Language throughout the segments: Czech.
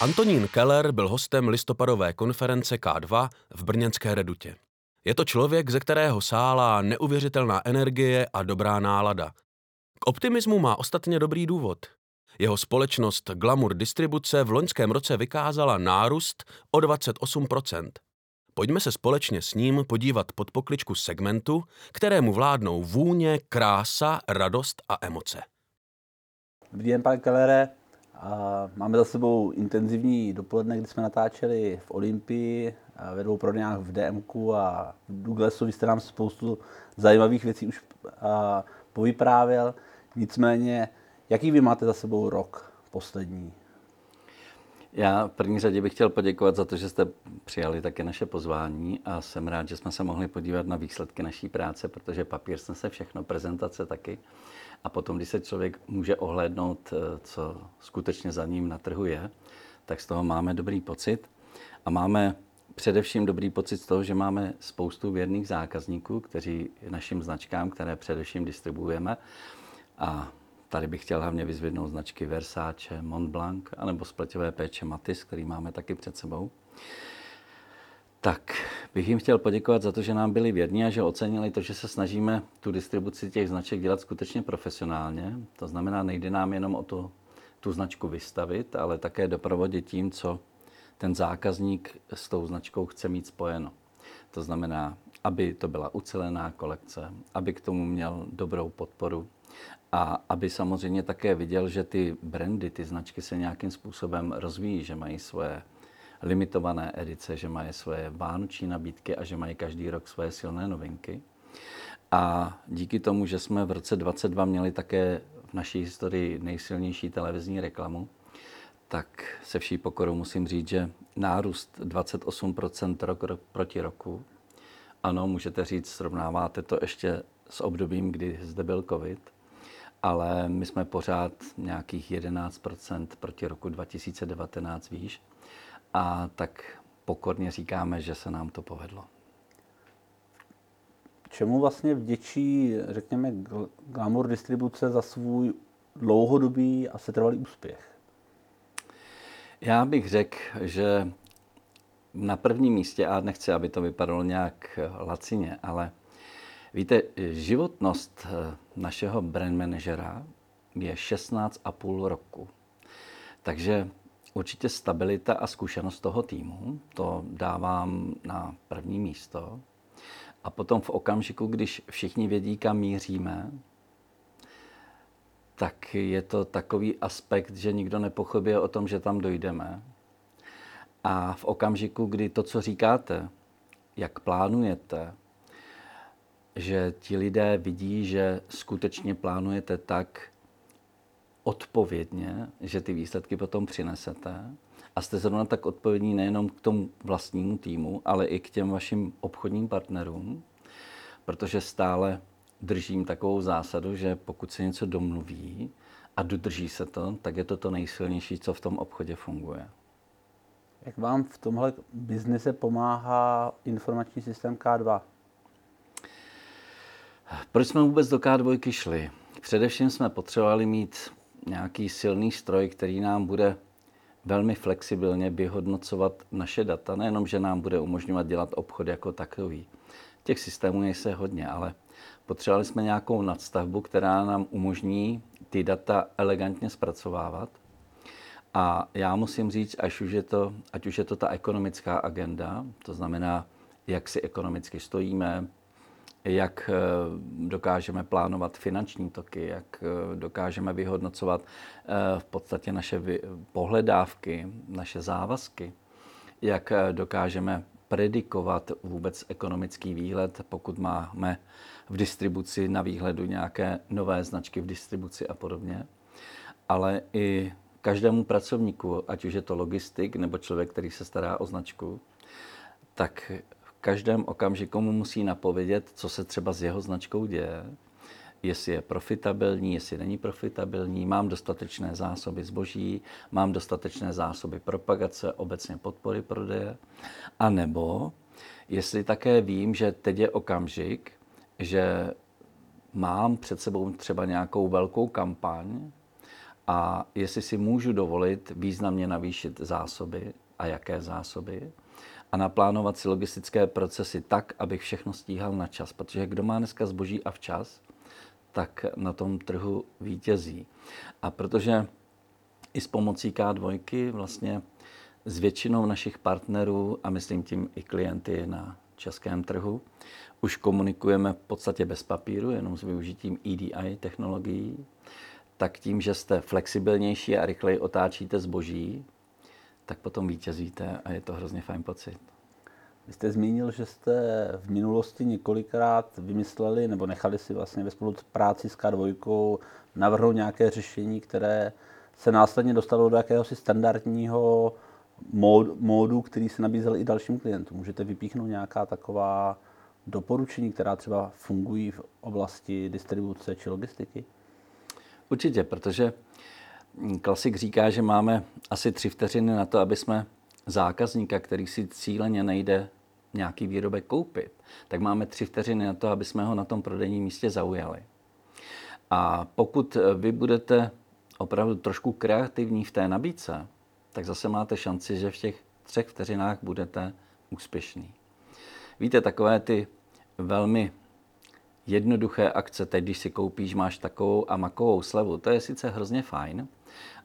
Antonín Keller byl hostem listopadové konference K2 v Brněnské redutě. Je to člověk, ze kterého sálá neuvěřitelná energie a dobrá nálada. K optimismu má ostatně dobrý důvod. Jeho společnost Glamour Distribuce v loňském roce vykázala nárůst o 28%. Pojďme se společně s ním podívat pod pokličku segmentu, kterému vládnou vůně, krása, radost a emoce. Dobrý den, pane Kellere. Máme za sebou intenzivní dopoledne, kdy jsme natáčeli v Olympii, ve dvou prodejnách v DMku a v Douglasu. Vy jste nám spoustu zajímavých věcí už povyprávěl. Nicméně, jaký vy máte za sebou rok poslední? Já v první řadě bych chtěl poděkovat za to, že jste přijali také naše pozvání a jsem rád, že jsme se mohli podívat na výsledky naší práce, protože papír se všechno, prezentace taky. A potom, když se člověk může ohlédnout, eh, co skutečně za ním na trhu je, tak z toho máme dobrý pocit. A máme především dobrý pocit z toho, že máme spoustu věrných zákazníků, kteří našim značkám, které především distribuujeme, a tady bych chtěl hlavně vyzvednout značky Versace, Montblanc, anebo spleťové péče Matis, který máme taky před sebou, tak bych jim chtěl poděkovat za to, že nám byli věrní a že ocenili to, že se snažíme tu distribuci těch značek dělat skutečně profesionálně. To znamená, nejde nám jenom o to, tu značku vystavit, ale také doprovodit tím, co ten zákazník s tou značkou chce mít spojeno. To znamená, aby to byla ucelená kolekce, aby k tomu měl dobrou podporu a aby samozřejmě také viděl, že ty brandy, ty značky se nějakým způsobem rozvíjí, že mají svoje limitované edice, že mají svoje vánoční nabídky a že mají každý rok svoje silné novinky. A díky tomu, že jsme v roce 22 měli také v naší historii nejsilnější televizní reklamu, tak se vší pokorou musím říct, že nárůst 28% rok, proti roku, ano, můžete říct, srovnáváte to ještě s obdobím, kdy zde byl covid, ale my jsme pořád nějakých 11% proti roku 2019 výš a tak pokorně říkáme, že se nám to povedlo. Čemu vlastně vděčí, řekněme, Glamour distribuce za svůj dlouhodobý a setrvalý úspěch? Já bych řekl, že na prvním místě, a nechci, aby to vypadalo nějak lacině, ale víte, životnost eh, našeho brand managera je 16,5 roku. Takže Určitě stabilita a zkušenost toho týmu, to dávám na první místo. A potom v okamžiku, když všichni vědí, kam míříme, tak je to takový aspekt, že nikdo nepochybuje o tom, že tam dojdeme. A v okamžiku, kdy to, co říkáte, jak plánujete, že ti lidé vidí, že skutečně plánujete tak, odpovědně, že ty výsledky potom přinesete a jste zrovna tak odpovědní nejenom k tomu vlastnímu týmu, ale i k těm vašim obchodním partnerům, protože stále držím takovou zásadu, že pokud se něco domluví a dodrží se to, tak je to to nejsilnější, co v tom obchodě funguje. Jak vám v tomhle biznise pomáhá informační systém K2? Proč jsme vůbec do K2 šli? Především jsme potřebovali mít nějaký silný stroj, který nám bude velmi flexibilně vyhodnocovat naše data. Nejenom, že nám bude umožňovat dělat obchod jako takový. Těch systémů je se hodně, ale potřebovali jsme nějakou nadstavbu, která nám umožní ty data elegantně zpracovávat. A já musím říct, až už je to, ať už je to ta ekonomická agenda, to znamená, jak si ekonomicky stojíme, jak eh, dokážeme plánovat finanční toky, jak eh, dokážeme vyhodnocovat eh, v podstatě naše pohledávky, naše závazky, jak dokážeme predikovat vůbec ekonomický výhled, pokud máme v distribuci na výhledu nějaké nové značky v distribuci a podobně. Ale i každému pracovníku, ať už je to logistik nebo člověk, který se stará o značku, tak každém okamžiku mu musí napovědět, co se třeba s jeho značkou děje, jestli je profitabilní, jestli není profitabilní, mám dostatečné zásoby zboží, mám dostatečné zásoby propagace, obecně podpory prodeje, a nebo jestli také vím, že teď je okamžik, že mám před sebou třeba nějakou velkou kampaň a jestli si můžu dovolit významně navýšit zásoby a jaké zásoby a naplánovat si logistické procesy tak, abych všechno stíhal na čas. Protože kdo má dneska zboží a včas, tak na tom trhu vítězí. A protože i s pomocí K2 vlastně s většinou našich partnerů, a myslím tím i klienty na českém trhu, už komunikujeme v podstatě bez papíru, jenom s využitím EDI technologií, tak tím, že jste flexibilnější a rychleji otáčíte zboží, tak potom vítězíte a je to hrozně fajn pocit. Vy jste zmínil, že jste v minulosti několikrát vymysleli nebo nechali si vlastně ve spolupráci s K2 navrhnout nějaké řešení, které se následně dostalo do jakéhosi standardního módu, který se nabízel i dalším klientům. Můžete vypíchnout nějaká taková doporučení, která třeba fungují v oblasti distribuce či logistiky? Určitě, protože klasik říká, že máme asi tři vteřiny na to, aby jsme zákazníka, který si cíleně nejde nějaký výrobek koupit, tak máme tři vteřiny na to, aby jsme ho na tom prodejním místě zaujali. A pokud vy budete opravdu trošku kreativní v té nabídce, tak zase máte šanci, že v těch třech vteřinách budete úspěšný. Víte, takové ty velmi jednoduché akce, teď když si koupíš, máš takovou a makovou slevu, to je sice hrozně fajn,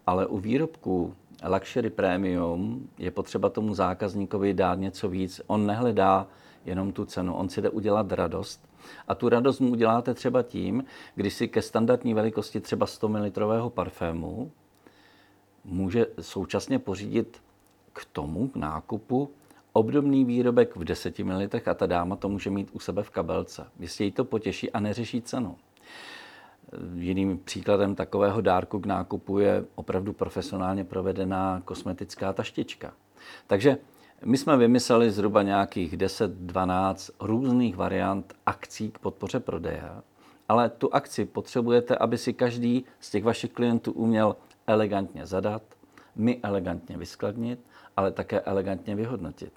ale u výrobků luxury premium je potřeba tomu zákazníkovi dát něco víc. On nehledá jenom tu cenu, on si jde udělat radost. A tu radost mu uděláte třeba tím, když si ke standardní velikosti třeba 100 ml parfému může současně pořídit k tomu k nákupu obdobný výrobek v 10 ml a ta dáma to může mít u sebe v kabelce. Jistě jí to potěší a neřeší cenu. Jiným příkladem takového dárku k nákupu je opravdu profesionálně provedená kosmetická taštička. Takže my jsme vymysleli zhruba nějakých 10-12 různých variant akcí k podpoře prodeje, ale tu akci potřebujete, aby si každý z těch vašich klientů uměl elegantně zadat, my elegantně vyskladnit, ale také elegantně vyhodnotit.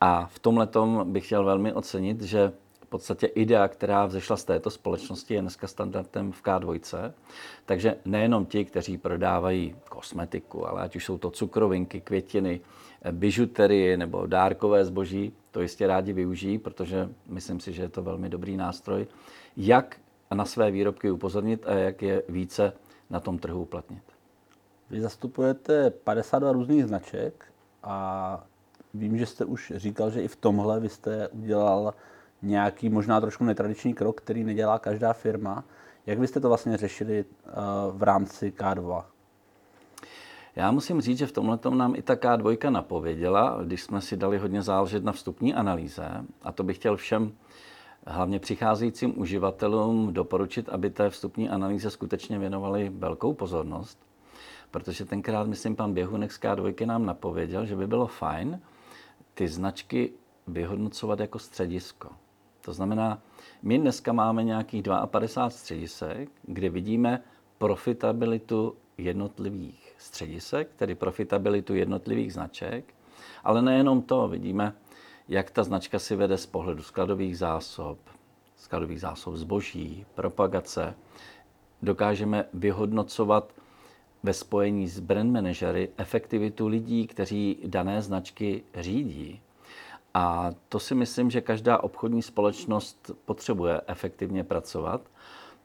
A v tomhle bych chtěl velmi ocenit, že podstatě idea, která vzešla z této společnosti, je dneska standardem v K2. Takže nejenom ti, kteří prodávají kosmetiku, ale ať už jsou to cukrovinky, květiny, bižuterie nebo dárkové zboží, to jistě rádi využijí, protože myslím si, že je to velmi dobrý nástroj, jak na své výrobky upozornit a jak je více na tom trhu uplatnit. Vy zastupujete 52 různých značek a vím, že jste už říkal, že i v tomhle vy jste udělal nějaký možná trošku netradiční krok, který nedělá každá firma. Jak byste to vlastně řešili eh, v rámci K2? Já musím říct, že v tomhle nám i ta K2 napověděla, když jsme si dali hodně záležet na vstupní analýze. A to bych chtěl všem, hlavně přicházejícím uživatelům, doporučit, aby té vstupní analýze skutečně věnovali velkou pozornost. Protože tenkrát, myslím, pan Běhunek z K2 nám napověděl, že by bylo fajn ty značky vyhodnocovat jako středisko. To znamená, my dneska máme nějakých 52 středisek, kde vidíme profitabilitu jednotlivých středisek, tedy profitabilitu jednotlivých značek, ale nejenom to, vidíme, jak ta značka si vede z pohledu skladových zásob, skladových zásob zboží, propagace. Dokážeme vyhodnocovat ve spojení s brand manažery efektivitu lidí, kteří dané značky řídí. A to si myslím, že každá obchodní společnost potřebuje efektivně pracovat.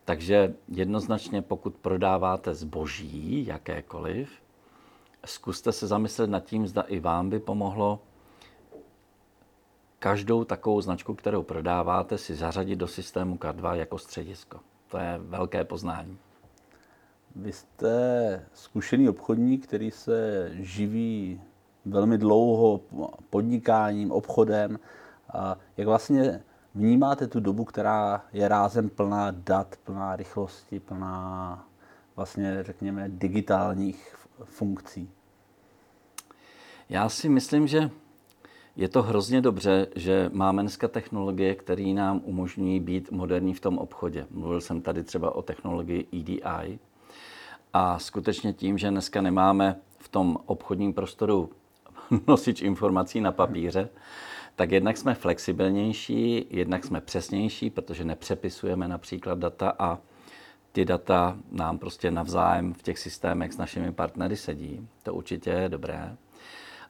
Takže jednoznačně, pokud prodáváte zboží, jakékoliv, zkuste se zamyslet nad tím, zda i vám by pomohlo každou takovou značku, kterou prodáváte, si zařadit do systému K2 jako středisko. To je velké poznání. Vy jste zkušený obchodník, který se živí velmi dlouho podnikáním, obchodem. Jak vlastně vnímáte tu dobu, která je rázem plná dat, plná rychlosti, plná vlastně, řekněme, digitálních funkcí? Já si myslím, že je to hrozně dobře, že máme dneska technologie, které nám umožňují být moderní v tom obchodě. Mluvil jsem tady třeba o technologii EDI, a skutečně tím, že dneska nemáme v tom obchodním prostoru nosič informací na papíře, tak jednak jsme flexibilnější, jednak jsme přesnější, protože nepřepisujeme například data a ty data nám prostě navzájem v těch systémech s našimi partnery sedí. To určitě je dobré.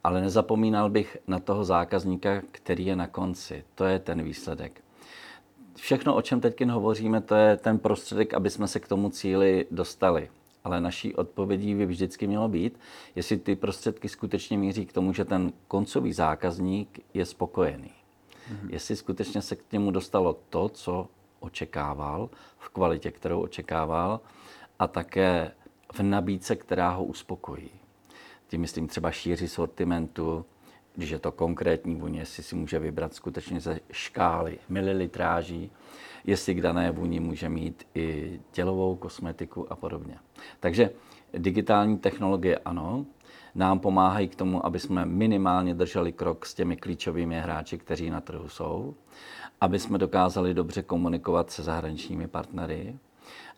Ale nezapomínal bych na toho zákazníka, který je na konci. To je ten výsledek. Všechno, o čem teď hovoříme, to je ten prostředek, aby jsme se k tomu cíli dostali. Ale naší odpovědí by vždycky mělo být, jestli ty prostředky skutečně míří k tomu, že ten koncový zákazník je spokojený. Mm-hmm. Jestli skutečně se k němu dostalo to, co očekával, v kvalitě, kterou očekával, a také v nabídce, která ho uspokojí. Tím myslím třeba šíři sortimentu, když je to konkrétní vůně, jestli si může vybrat skutečně ze škály mililitráží, jestli k dané vůni může mít i tělovou kosmetiku a podobně. Takže digitální technologie ano, nám pomáhají k tomu, aby jsme minimálně drželi krok s těmi klíčovými hráči, kteří na trhu jsou, aby jsme dokázali dobře komunikovat se zahraničními partnery,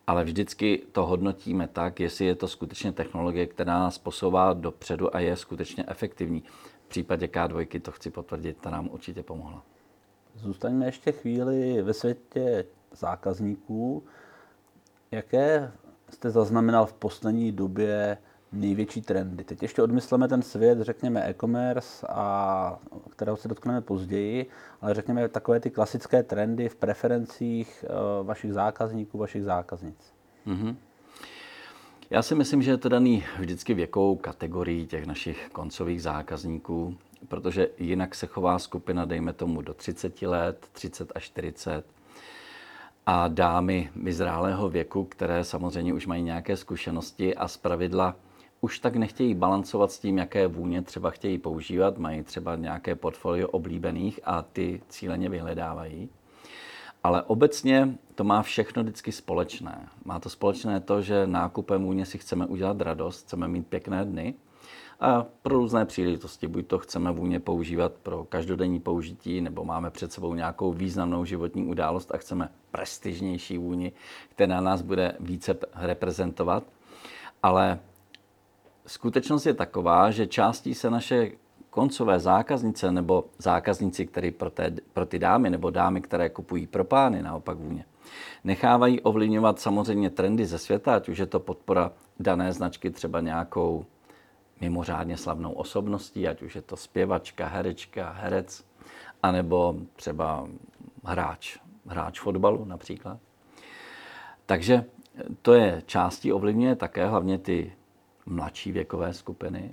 ale vždycky to hodnotíme tak, jestli je to skutečně technologie, která nás posouvá dopředu a je skutečně efektivní. V případě K2 to chci potvrdit, ta nám určitě pomohla. Zůstaňme ještě chvíli ve světě zákazníků. Jaké jste zaznamenal v poslední době největší trendy? Teď ještě odmysleme ten svět, řekněme e-commerce, a, kterého se dotkneme později, ale řekněme takové ty klasické trendy v preferencích uh, vašich zákazníků, vašich zákaznic. Mm-hmm. Já si myslím, že je to daný vždycky věkovou kategorii těch našich koncových zákazníků, protože jinak se chová skupina, dejme tomu, do 30 let, 30 až 40, a dámy vyzrálého věku, které samozřejmě už mají nějaké zkušenosti a zpravidla už tak nechtějí balancovat s tím, jaké vůně třeba chtějí používat, mají třeba nějaké portfolio oblíbených a ty cíleně vyhledávají. Ale obecně to má všechno vždycky společné. Má to společné to, že nákupem vůně si chceme udělat radost, chceme mít pěkné dny a pro různé příležitosti. Buď to chceme vůně používat pro každodenní použití, nebo máme před sebou nějakou významnou životní událost a chceme prestižnější vůni, která nás bude více reprezentovat. Ale skutečnost je taková, že částí se naše koncové zákaznice nebo zákazníci, který pro, té, pro ty dámy nebo dámy, které kupují pro pány, naopak vůně, nechávají ovlivňovat samozřejmě trendy ze světa, ať už je to podpora dané značky třeba nějakou mimořádně slavnou osobností, ať už je to zpěvačka, herečka, herec, anebo třeba hráč, hráč fotbalu například. Takže to je částí ovlivňuje také hlavně ty mladší věkové skupiny,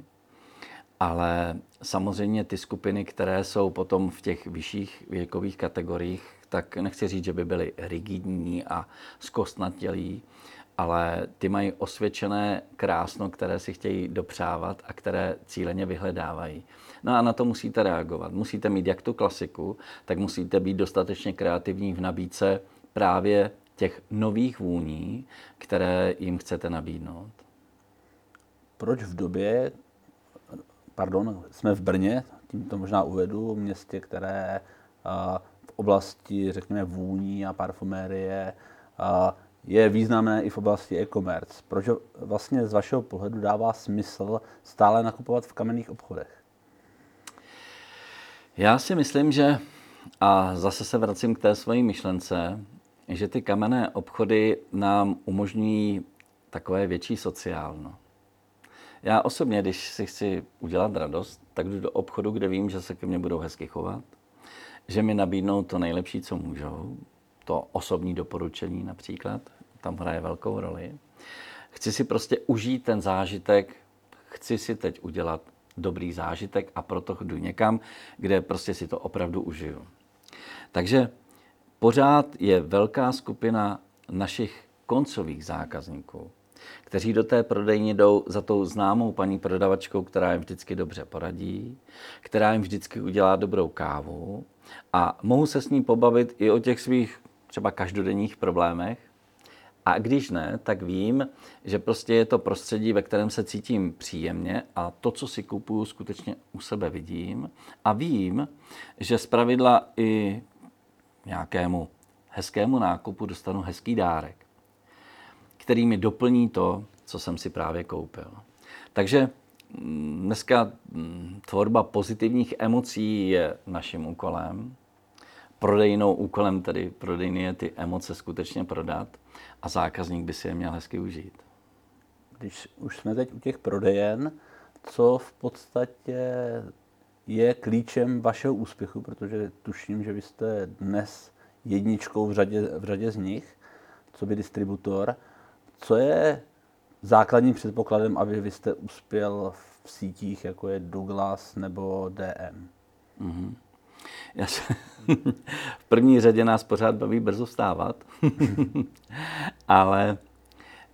ale samozřejmě ty skupiny, které jsou potom v těch vyšších věkových kategoriích, tak nechci říct, že by byly rigidní a zkostnatělí, ale ty mají osvědčené krásno, které si chtějí dopřávat a které cíleně vyhledávají. No a na to musíte reagovat. Musíte mít jak tu klasiku, tak musíte být dostatečně kreativní v nabídce právě těch nových vůní, které jim chcete nabídnout proč v době, pardon, jsme v Brně, tím to možná uvedu, městě, které v oblasti, řekněme, vůní a parfumérie je významné i v oblasti e-commerce. Proč vlastně z vašeho pohledu dává smysl stále nakupovat v kamenných obchodech? Já si myslím, že, a zase se vracím k té své myšlence, že ty kamenné obchody nám umožňují takové větší sociálno. Já osobně, když si chci udělat radost, tak jdu do obchodu, kde vím, že se ke mně budou hezky chovat, že mi nabídnou to nejlepší, co můžou, to osobní doporučení například, tam hraje velkou roli. Chci si prostě užít ten zážitek, chci si teď udělat dobrý zážitek a proto jdu někam, kde prostě si to opravdu užiju. Takže pořád je velká skupina našich koncových zákazníků, kteří do té prodejny jdou za tou známou paní prodavačkou, která jim vždycky dobře poradí, která jim vždycky udělá dobrou kávu a mohu se s ní pobavit i o těch svých třeba každodenních problémech. A když ne, tak vím, že prostě je to prostředí, ve kterém se cítím příjemně a to, co si kupuju, skutečně u sebe vidím. A vím, že z pravidla i nějakému hezkému nákupu dostanu hezký dárek který mi doplní to, co jsem si právě koupil. Takže mm, dneska mm, tvorba pozitivních emocí je naším úkolem. prodejnou úkolem tedy prodejny je ty emoce skutečně prodat a zákazník by si je měl hezky užít. Když už jsme teď u těch prodejen, co v podstatě je klíčem vašeho úspěchu, protože tuším, že vy jste dnes jedničkou v řadě, v řadě z nich, co by distributor. Co je základním předpokladem, aby vy jste uspěl v sítích, jako je Douglas nebo DM? Mm-hmm. Já se, v první řadě nás pořád baví brzo vstávat, ale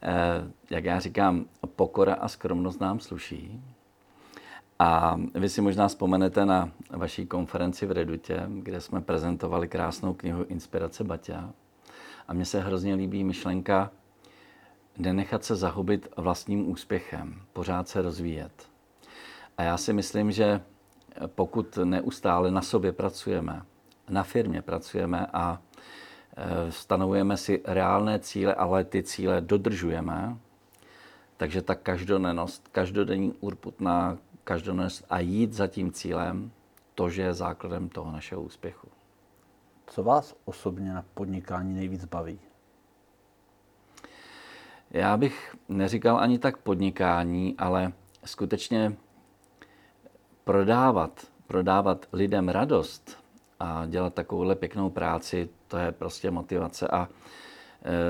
eh, jak já říkám, pokora a skromnost nám sluší. A vy si možná vzpomenete na vaší konferenci v Redutě, kde jsme prezentovali krásnou knihu Inspirace Baťa. A mně se hrozně líbí myšlenka nenechat se zahubit vlastním úspěchem, pořád se rozvíjet. A já si myslím, že pokud neustále na sobě pracujeme, na firmě pracujeme a e, stanovujeme si reálné cíle, ale ty cíle dodržujeme, takže ta každodennost, každodenní urputná každodennost a jít za tím cílem, to, že je základem toho našeho úspěchu. Co vás osobně na podnikání nejvíc baví? Já bych neříkal ani tak podnikání, ale skutečně prodávat, prodávat lidem radost a dělat takovouhle pěknou práci, to je prostě motivace. A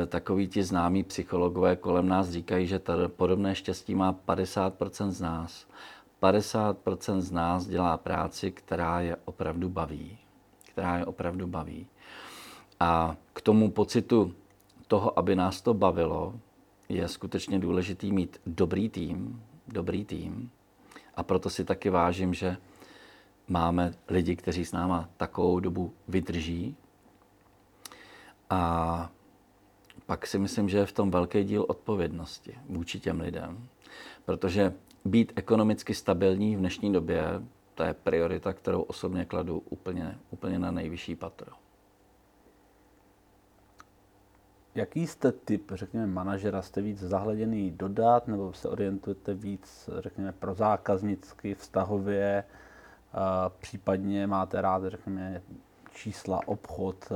e, takový ti známí psychologové kolem nás říkají, že to podobné štěstí má 50% z nás. 50% z nás dělá práci, která je opravdu baví. Která je opravdu baví. A k tomu pocitu toho, aby nás to bavilo, je skutečně důležitý mít dobrý tým, dobrý tým. A proto si taky vážím, že máme lidi, kteří s náma takovou dobu vydrží. A pak si myslím, že je v tom velký díl odpovědnosti vůči těm lidem. Protože být ekonomicky stabilní v dnešní době, to je priorita, kterou osobně kladu úplně, úplně na nejvyšší patro. Jaký jste typ, řekněme, manažera? Jste víc zahleděný dodat, nebo se orientujete víc, řekněme, pro zákaznicky, vztahově, případně máte rád, řekněme, čísla, obchod,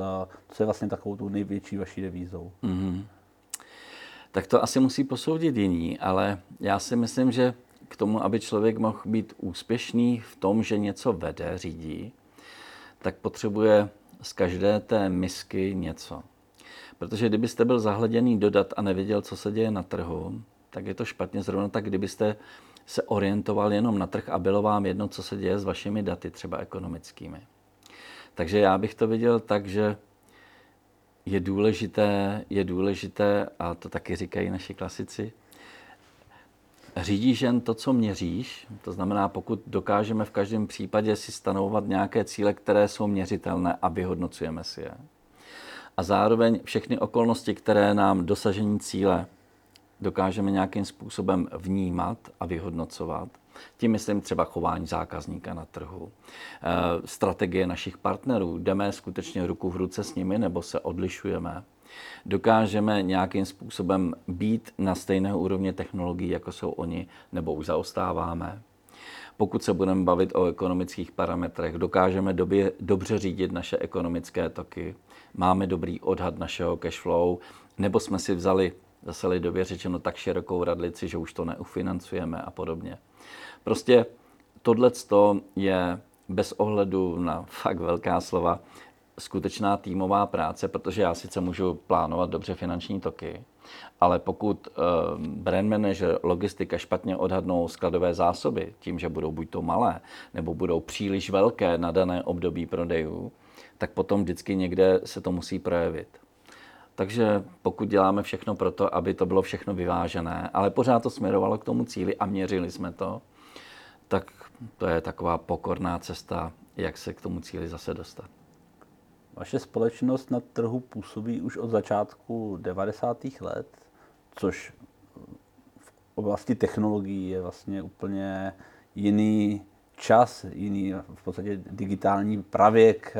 co je vlastně takovou tu největší vaší devízou? Mm-hmm. Tak to asi musí posoudit jiní, ale já si myslím, že k tomu, aby člověk mohl být úspěšný v tom, že něco vede, řídí, tak potřebuje z každé té misky něco. Protože kdybyste byl zahleděný dodat a nevěděl, co se děje na trhu, tak je to špatně. Zrovna tak, kdybyste se orientoval jenom na trh a bylo vám jedno, co se děje s vašimi daty, třeba ekonomickými. Takže já bych to viděl tak, že je důležité, je důležité, a to taky říkají naši klasici, řídíš jen to, co měříš, to znamená, pokud dokážeme v každém případě si stanovovat nějaké cíle, které jsou měřitelné a vyhodnocujeme si je. A zároveň všechny okolnosti, které nám dosažení cíle dokážeme nějakým způsobem vnímat a vyhodnocovat. Tím myslím třeba chování zákazníka na trhu, eh, strategie našich partnerů, jdeme skutečně ruku v ruce s nimi nebo se odlišujeme dokážeme nějakým způsobem být na stejné úrovni technologií, jako jsou oni, nebo už zaostáváme. Pokud se budeme bavit o ekonomických parametrech, dokážeme době, dobře řídit naše ekonomické toky, máme dobrý odhad našeho cash flow, nebo jsme si vzali zase lidově řečeno tak širokou radlici, že už to neufinancujeme a podobně. Prostě tohle je bez ohledu na fakt velká slova skutečná týmová práce, protože já sice můžu plánovat dobře finanční toky, ale pokud uh, brand manager, logistika špatně odhadnou skladové zásoby tím, že budou buď to malé, nebo budou příliš velké na dané období prodejů, tak potom vždycky někde se to musí projevit. Takže pokud děláme všechno pro to, aby to bylo všechno vyvážené, ale pořád to směrovalo k tomu cíli a měřili jsme to, tak to je taková pokorná cesta, jak se k tomu cíli zase dostat. Vaše společnost na trhu působí už od začátku 90. let, což v oblasti technologií je vlastně úplně jiný čas, jiný v podstatě digitální pravěk.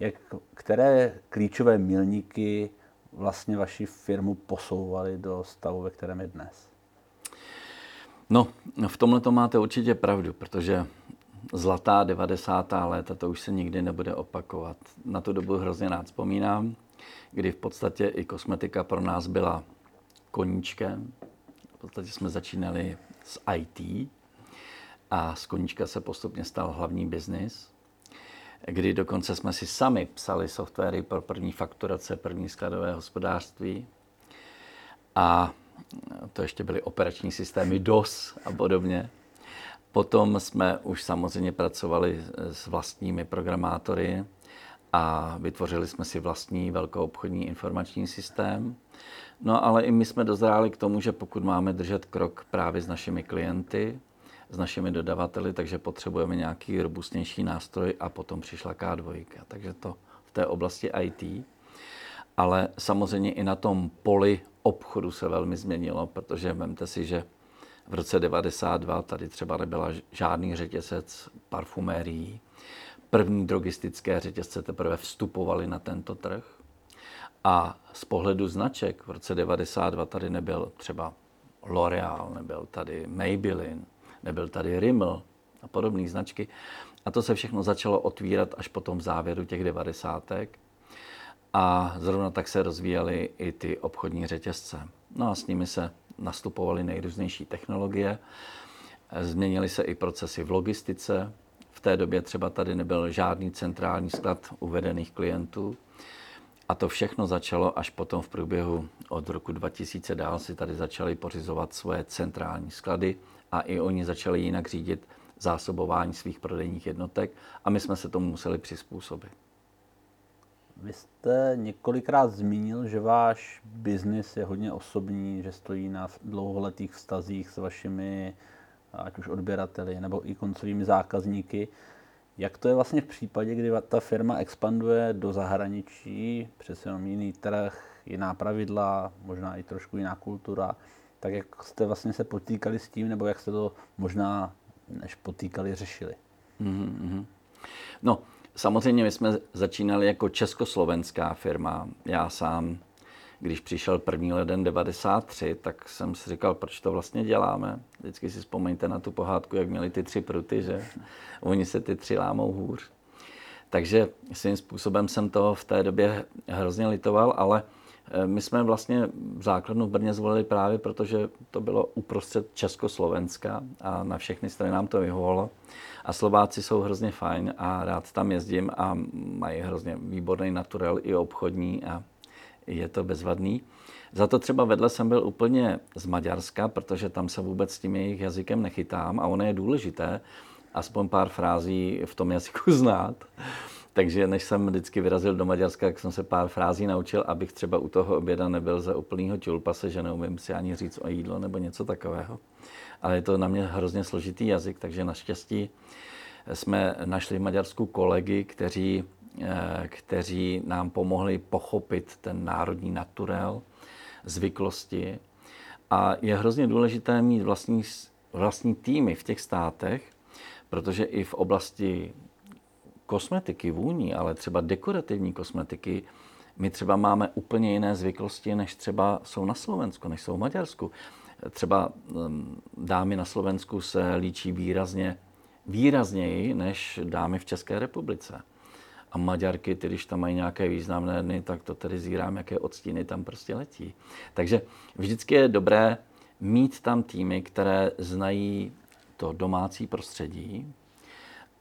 Jak, které klíčové milníky vlastně vaši firmu posouvaly do stavu, ve kterém je dnes? No, v tomhle to máte určitě pravdu, protože zlatá 90. léta, to už se nikdy nebude opakovat. Na tu dobu hrozně rád vzpomínám, kdy v podstatě i kosmetika pro nás byla koníčkem. V podstatě jsme začínali s IT a z koníčka se postupně stal hlavní biznis, kdy dokonce jsme si sami psali softwary pro první fakturace, první skladové hospodářství a to ještě byly operační systémy DOS a podobně. Potom jsme už samozřejmě pracovali s vlastními programátory a vytvořili jsme si vlastní velkou obchodní informační systém. No ale i my jsme dozráli k tomu, že pokud máme držet krok právě s našimi klienty, s našimi dodavateli, takže potřebujeme nějaký robustnější nástroj a potom přišla K2. Takže to v té oblasti IT. Ale samozřejmě i na tom poli obchodu se velmi změnilo, protože vemte si, že v roce 92 tady třeba nebyla žádný řetězec parfumérií. První drogistické řetězce teprve vstupovaly na tento trh. A z pohledu značek v roce 92 tady nebyl třeba L'Oreal, nebyl tady Maybelline, nebyl tady Rimmel a podobné značky. A to se všechno začalo otvírat až po tom závěru těch devadesátek. A zrovna tak se rozvíjely i ty obchodní řetězce. No a s nimi se nastupovaly nejrůznější technologie, změnily se i procesy v logistice. V té době třeba tady nebyl žádný centrální sklad uvedených klientů. A to všechno začalo až potom v průběhu od roku 2000 dál si tady začali pořizovat svoje centrální sklady a i oni začali jinak řídit zásobování svých prodejních jednotek a my jsme se tomu museli přizpůsobit. Vy jste několikrát zmínil, že váš biznis je hodně osobní, že stojí na dlouholetých vztazích s vašimi ať už odběrateli nebo i koncovými zákazníky. Jak to je vlastně v případě, kdy ta firma expanduje do zahraničí, přes jenom jiný trh, jiná pravidla, možná i trošku jiná kultura, tak jak jste vlastně se potýkali s tím, nebo jak jste to možná než potýkali, řešili? Mm-hmm. No, samozřejmě my jsme začínali jako československá firma. Já sám, když přišel první leden 93, tak jsem si říkal, proč to vlastně děláme. Vždycky si vzpomeňte na tu pohádku, jak měli ty tři pruty, že oni se ty tři lámou hůř. Takže svým způsobem jsem to v té době hrozně litoval, ale my jsme vlastně základnu v Brně zvolili právě protože to bylo uprostřed Československa a na všechny strany nám to vyhovovalo. A Slováci jsou hrozně fajn a rád tam jezdím a mají hrozně výborný naturel i obchodní a je to bezvadný. Za to třeba vedle jsem byl úplně z Maďarska, protože tam se vůbec s tím jejich jazykem nechytám a ono je důležité aspoň pár frází v tom jazyku znát. Takže než jsem vždycky vyrazil do Maďarska, tak jsem se pár frází naučil, abych třeba u toho oběda nebyl za úplného čulpase, že neumím si ani říct o jídlo nebo něco takového. Ale je to na mě hrozně složitý jazyk, takže naštěstí jsme našli v Maďarsku kolegy, kteří, eh, kteří nám pomohli pochopit ten národní naturel, zvyklosti. A je hrozně důležité mít vlastní, vlastní týmy v těch státech, protože i v oblasti kosmetiky, vůní, ale třeba dekorativní kosmetiky, my třeba máme úplně jiné zvyklosti, než třeba jsou na Slovensku, než jsou v Maďarsku. Třeba mm, dámy na Slovensku se líčí výrazně, výrazněji než dámy v České republice. A Maďarky, ty, když tam mají nějaké významné dny, tak to tedy zírám, jaké odstíny tam prostě letí. Takže vždycky je dobré mít tam týmy, které znají to domácí prostředí,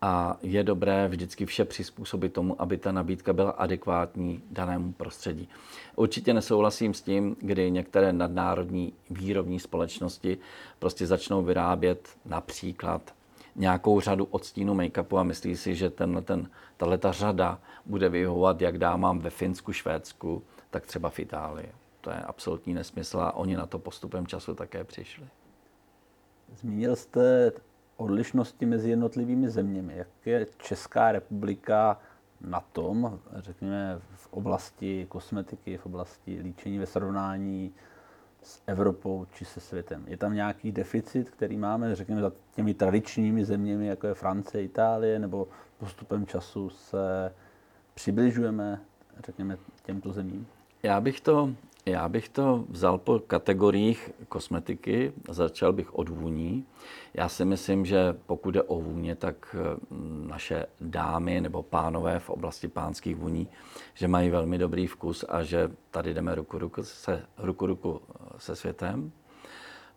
a je dobré vždycky vše přizpůsobit tomu, aby ta nabídka byla adekvátní danému prostředí. Určitě nesouhlasím s tím, kdy některé nadnárodní výrobní společnosti prostě začnou vyrábět například nějakou řadu odstínů make-upu a myslí si, že ten, ten, tato řada bude vyhovovat jak dámám ve Finsku, Švédsku, tak třeba v Itálii. To je absolutní nesmysl a oni na to postupem času také přišli. Zmínil jste odlišnosti mezi jednotlivými zeměmi. Jak je Česká republika na tom, řekněme, v oblasti kosmetiky, v oblasti líčení ve srovnání s Evropou či se světem? Je tam nějaký deficit, který máme, řekněme, za těmi tradičními zeměmi, jako je Francie, Itálie, nebo postupem času se přibližujeme, řekněme, těmto zemím? Já bych to Já bych to vzal po kategoriích kosmetiky, začal bych od vůní. Já si myslím, že pokud jde o vůně, tak mm, naše dámy nebo pánové v oblasti pánských vůní, že mají velmi dobrý vkus a že tady jdeme ruku ruku se, ruku, ruku se světem.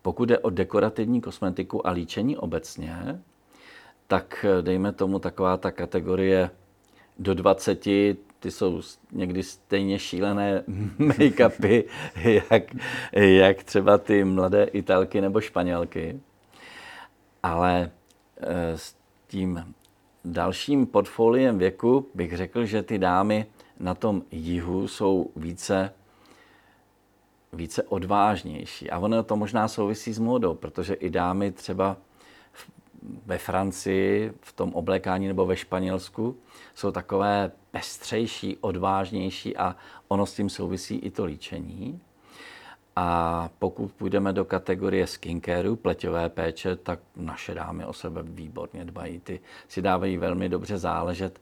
Pokud jde o dekorativní kosmetiku a líčení obecně, tak dejme tomu taková ta kategorie do 20, ty jsou někdy stejně šílené make-upy, jak, jak třeba ty mladé Italky nebo Španělky. Ale eh, s tím dalším portfoliem věku bych řekl, že ty dámy na tom jihu jsou více, více odvážnější. A ono to možná souvisí s módou, protože i dámy třeba ve Francii v tom oblékání nebo ve Španělsku jsou takové pestřejší, odvážnější a ono s tím souvisí i to líčení. A pokud půjdeme do kategorie skincareu, pleťové péče, tak naše dámy o sebe výborně dbají. Ty si dávají velmi dobře záležet,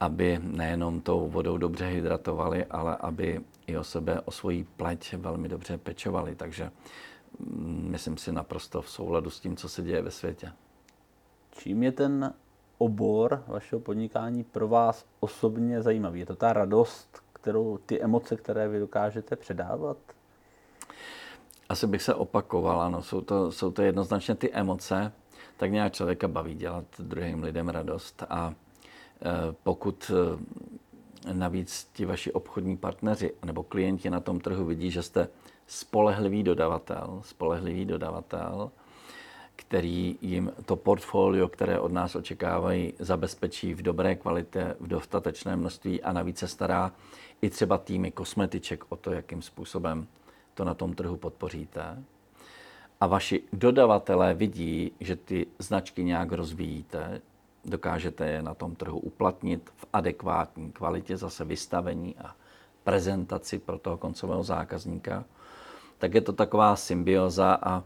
aby nejenom tou vodou dobře hydratovali, ale aby i o sebe, o svoji pleť velmi dobře pečovali. Takže mm, myslím si naprosto v souladu s tím, co se děje ve světě. Čím je ten obor vašeho podnikání pro vás osobně zajímavý? Je to ta radost, kterou, ty emoce, které vy dokážete předávat? Asi bych se opakoval, ano. Jsou to, jsou to jednoznačně ty emoce, tak nějak člověka baví dělat druhým lidem radost. A e, pokud e, navíc ti vaši obchodní partneři nebo klienti na tom trhu vidí, že jste spolehlivý dodavatel, spolehlivý dodavatel, který jim to portfolio, které od nás očekávají, zabezpečí v dobré kvalitě, v dostatečné množství a navíc se stará i třeba týmy kosmetiček o to, jakým způsobem to na tom trhu podpoříte. A vaši dodavatelé vidí, že ty značky nějak rozvíjíte, dokážete je na tom trhu uplatnit v adekvátní kvalitě, zase vystavení a prezentaci pro toho koncového zákazníka, tak je to taková symbioza a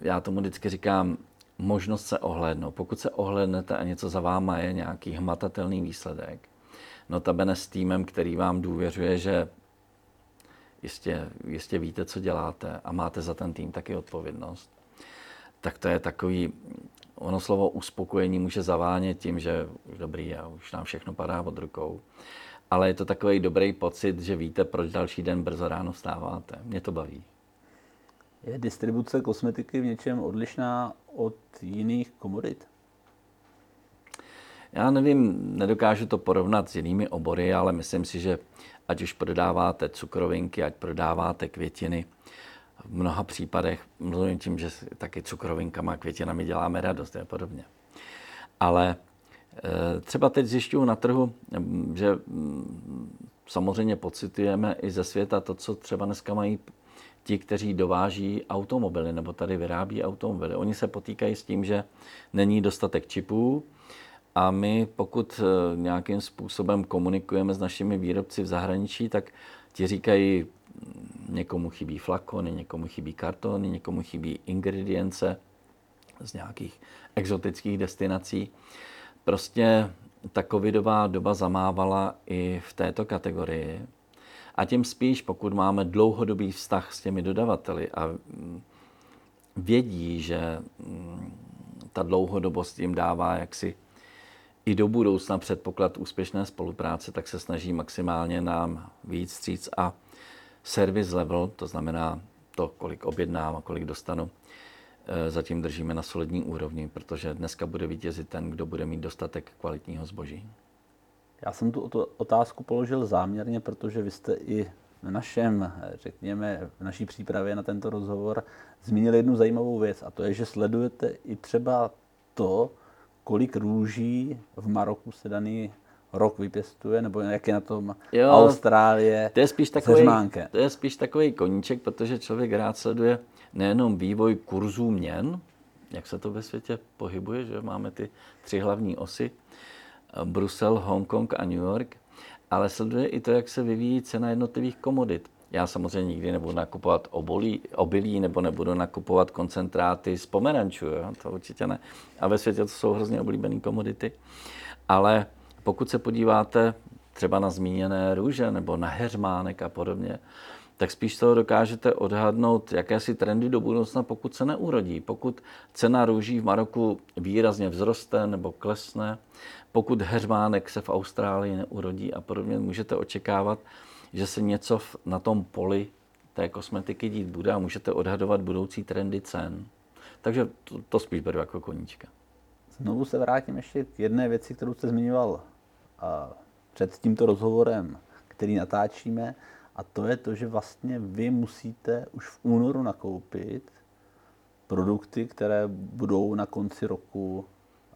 já tomu vždycky říkám, možnost se ohlédnout. Pokud se ohlédnete a něco za váma je nějaký hmatatelný výsledek, notabene s týmem, který vám důvěřuje, že jistě, jistě víte, co děláte a máte za ten tým taky odpovědnost, tak to je takový, ono slovo uspokojení může zavánět tím, že už dobrý a už nám všechno padá od rukou. Ale je to takový dobrý pocit, že víte, proč další den brzo ráno vstáváte. Mě to baví. Je distribuce kosmetiky v něčem odlišná od jiných komodit? Já nevím, nedokážu to porovnat s jinými obory, ale myslím si, že ať už prodáváte cukrovinky, ať prodáváte květiny, v mnoha případech, mluvím tím, že taky cukrovinkama a květinami děláme radost a podobně. Ale e, třeba teď zjišťuju na trhu, že samozřejmě pocitujeme i ze světa to, co třeba dneska mají ti, kteří dováží automobily nebo tady vyrábí automobily. Oni se potýkají s tím, že není dostatek čipů a my, pokud eh, nějakým způsobem komunikujeme s našimi výrobci v zahraničí, tak ti říkají, mm, někomu chybí flakony, někomu chybí kartony, někomu chybí ingredience z nějakých exotických destinací. Prostě ta covidová doba zamávala i v této kategorii a tím spíš, pokud máme dlouhodobý vztah s těmi dodavateli a mm, vědí, že mm, ta dlouhodobost jim dává jaksi i do budoucna předpoklad úspěšné spolupráce, tak se snaží maximálně nám víc stříc a service level, to znamená to, kolik objednám a kolik dostanu, e, zatím držíme na solidní úrovni, protože dneska bude vítězit ten, kdo bude mít dostatek kvalitního zboží. Já jsem tu otázku položil záměrně, protože vy jste i v našem, řekněme, v naší přípravě na tento rozhovor zmínili jednu zajímavou věc a to je, že sledujete i třeba to, kolik růží v Maroku se daný rok vypěstuje, nebo jak je na tom jo, Austrálie to je spíš takový, To je spíš takový koníček, protože člověk rád sleduje nejenom vývoj kurzů měn, jak se to ve světě pohybuje, že máme ty tři hlavní osy, Brusel, Hongkong a New York, ale sleduje i to, jak se vyvíjí cena jednotlivých komodit. Já samozřejmě nikdy nebudu nakupovat obolí, obilí nebo nebudu nakupovat koncentráty z pomerančů, jo? to určitě ne. A ve světě to jsou hrozně oblíbené komodity. Ale pokud se podíváte třeba na zmíněné růže nebo na heřmánek a podobně, tak spíš toho dokážete odhadnout jakési trendy do budoucna, pokud se neurodí. Pokud cena růží v Maroku výrazně vzroste nebo klesne, pokud heřmánek se v Austrálii neurodí a podobně, můžete očekávat, že se něco na tom poli té kosmetiky dít bude a můžete odhadovat budoucí trendy cen. Takže to, to spíš beru jako koníčka. Znovu se vrátím ještě k jedné věci, kterou jste zmiňoval a před tímto rozhovorem, který natáčíme, a to je to, že vlastně vy musíte už v únoru nakoupit produkty, které budou na konci roku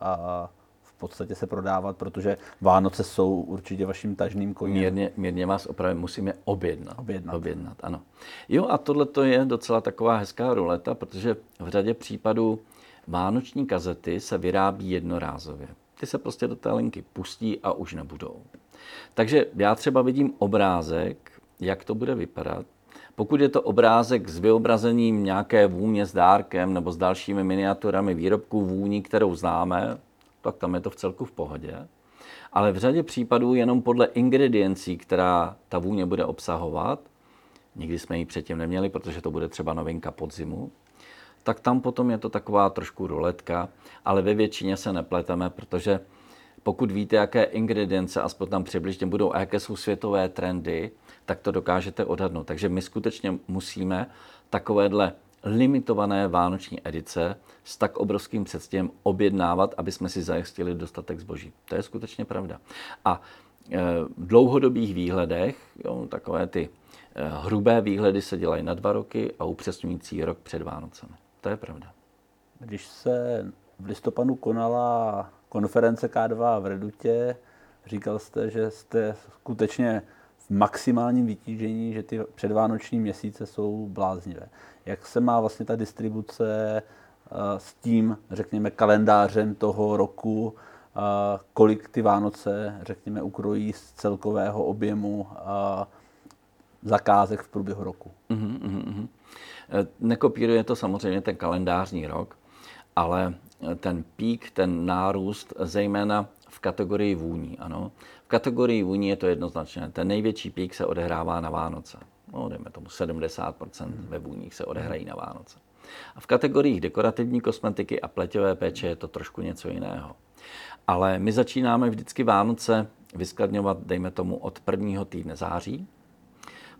a v podstatě se prodávat, protože Vánoce jsou určitě vaším tažným koněm. Mírně, mírně vás opravdu musíme objednat. Objednat. objednat. ano. Jo a tohle to je docela taková hezká ruleta, protože v řadě případů vánoční kazety se vyrábí jednorázově. Ty se prostě do té linky pustí a už nebudou. Takže já třeba vidím obrázek, jak to bude vypadat. Pokud je to obrázek s vyobrazením nějaké vůně s dárkem nebo s dalšími miniaturami výrobků vůní, kterou známe, tak tam je to v celku v pohodě. Ale v řadě případů jenom podle ingrediencí, která ta vůně bude obsahovat, nikdy jsme ji předtím neměli, protože to bude třeba novinka podzimu, tak tam potom je to taková trošku ruletka, ale ve většině se nepleteme, protože pokud víte, jaké ingredience aspoň tam přibližně budou a jaké jsou světové trendy, tak to dokážete odhadnout. Takže my skutečně musíme takovéhle limitované vánoční edice s tak obrovským předstěhem objednávat, aby jsme si zajistili dostatek zboží. To je skutečně pravda. A e, v dlouhodobých výhledech, jo, takové ty e, hrubé výhledy se dělají na dva roky a upřesňující rok před Vánocemi. To je pravda. Když se v listopadu konala konference K2 v Redutě, říkal jste, že jste skutečně maximálním vytížení, že ty předvánoční měsíce jsou bláznivé. Jak se má vlastně ta distribuce eh, s tím, řekněme, kalendářem toho roku, eh, kolik ty Vánoce, řekněme, ukrojí z celkového objemu eh, zakázek v průběhu roku? Uh-huh, uh-huh. Nekopíruje to samozřejmě ten kalendářní rok, ale ten pík, ten nárůst, zejména v kategorii vůní. Ano. V kategorii vůní je to jednoznačné. Ten největší pík se odehrává na Vánoce. No, dejme tomu 70% ve vůních se odehrají na Vánoce. A v kategoriích dekorativní kosmetiky a pleťové péče je to trošku něco jiného. Ale my začínáme vždycky Vánoce vyskladňovat, dejme tomu, od prvního týdne září,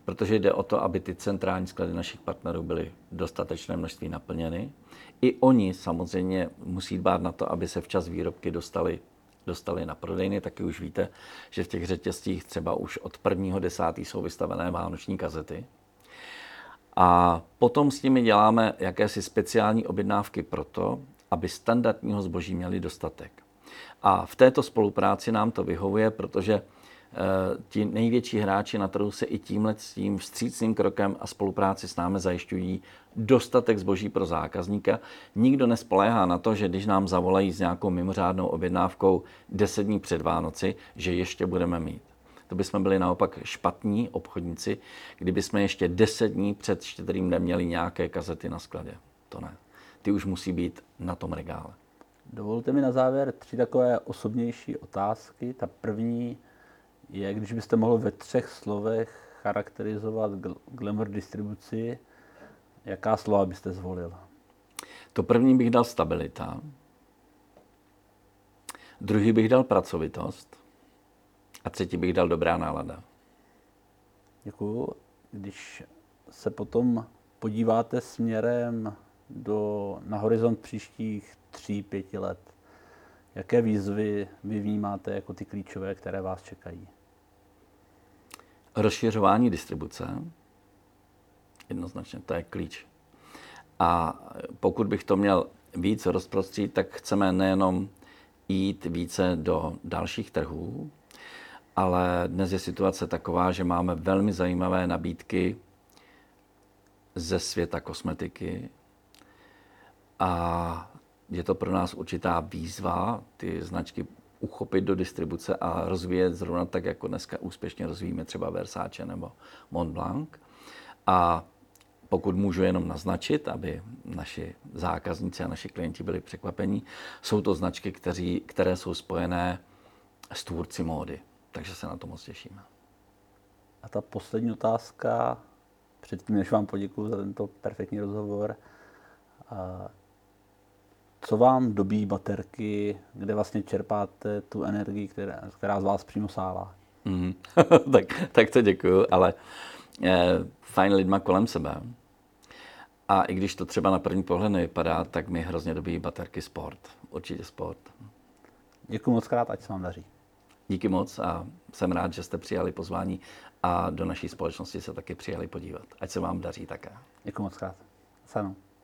protože jde o to, aby ty centrální sklady našich partnerů byly dostatečné množství naplněny. I oni samozřejmě musí dbát na to, aby se včas výrobky dostaly dostali na prodejny, taky už víte, že v těch řetězcích třeba už od prvního desátý jsou vystavené vánoční kazety. A potom s nimi děláme jakési speciální objednávky pro to, aby standardního zboží měli dostatek. A v této spolupráci nám to vyhovuje, protože ti největší hráči na trhu se i tímhle tím vstřícným krokem a spolupráci s námi zajišťují dostatek zboží pro zákazníka. Nikdo nespoléhá na to, že když nám zavolají s nějakou mimořádnou objednávkou 10 dní před Vánoci, že ještě budeme mít. To bychom byli naopak špatní obchodníci, kdyby jsme ještě 10 dní před štědrým neměli nějaké kazety na skladě. To ne. Ty už musí být na tom regále. Dovolte mi na závěr tři takové osobnější otázky. Ta první, je, když byste mohl ve třech slovech charakterizovat Glamour distribuci, jaká slova byste zvolil? To první bych dal stabilita, druhý bych dal pracovitost a třetí bych dal dobrá nálada. Děkuju. Když se potom podíváte směrem do, na horizont příštích tří, pěti let, jaké výzvy vy vnímáte jako ty klíčové, které vás čekají? Rozšiřování distribuce, jednoznačně to je klíč. A pokud bych to měl víc rozprostřít, tak chceme nejenom jít více do dalších trhů, ale dnes je situace taková, že máme velmi zajímavé nabídky ze světa kosmetiky a je to pro nás určitá výzva ty značky uchopit do distribuce a rozvíjet zrovna tak, jako dneska úspěšně rozvíjíme třeba Versace nebo Mont Blanc. A pokud můžu jenom naznačit, aby naši zákazníci a naši klienti byli překvapení, jsou to značky, kteří, které jsou spojené s tvůrci módy. Takže se na to moc těšíme. A ta poslední otázka, předtím, než vám poděkuji za tento perfektní rozhovor, co vám dobí baterky, kde vlastně čerpáte tu energii, která, která z vás přímo sává? Mm, tak, tak to děkuju, ale eh, fajn lidma kolem sebe. A i když to třeba na první pohled nevypadá, tak mi hrozně dobí baterky sport. Určitě sport. Děkuji moc krát, ať se vám daří. Díky moc a jsem rád, že jste přijali pozvání a do naší společnosti se taky přijali podívat. Ať se vám daří také. Děkuji moc krát. Sanu.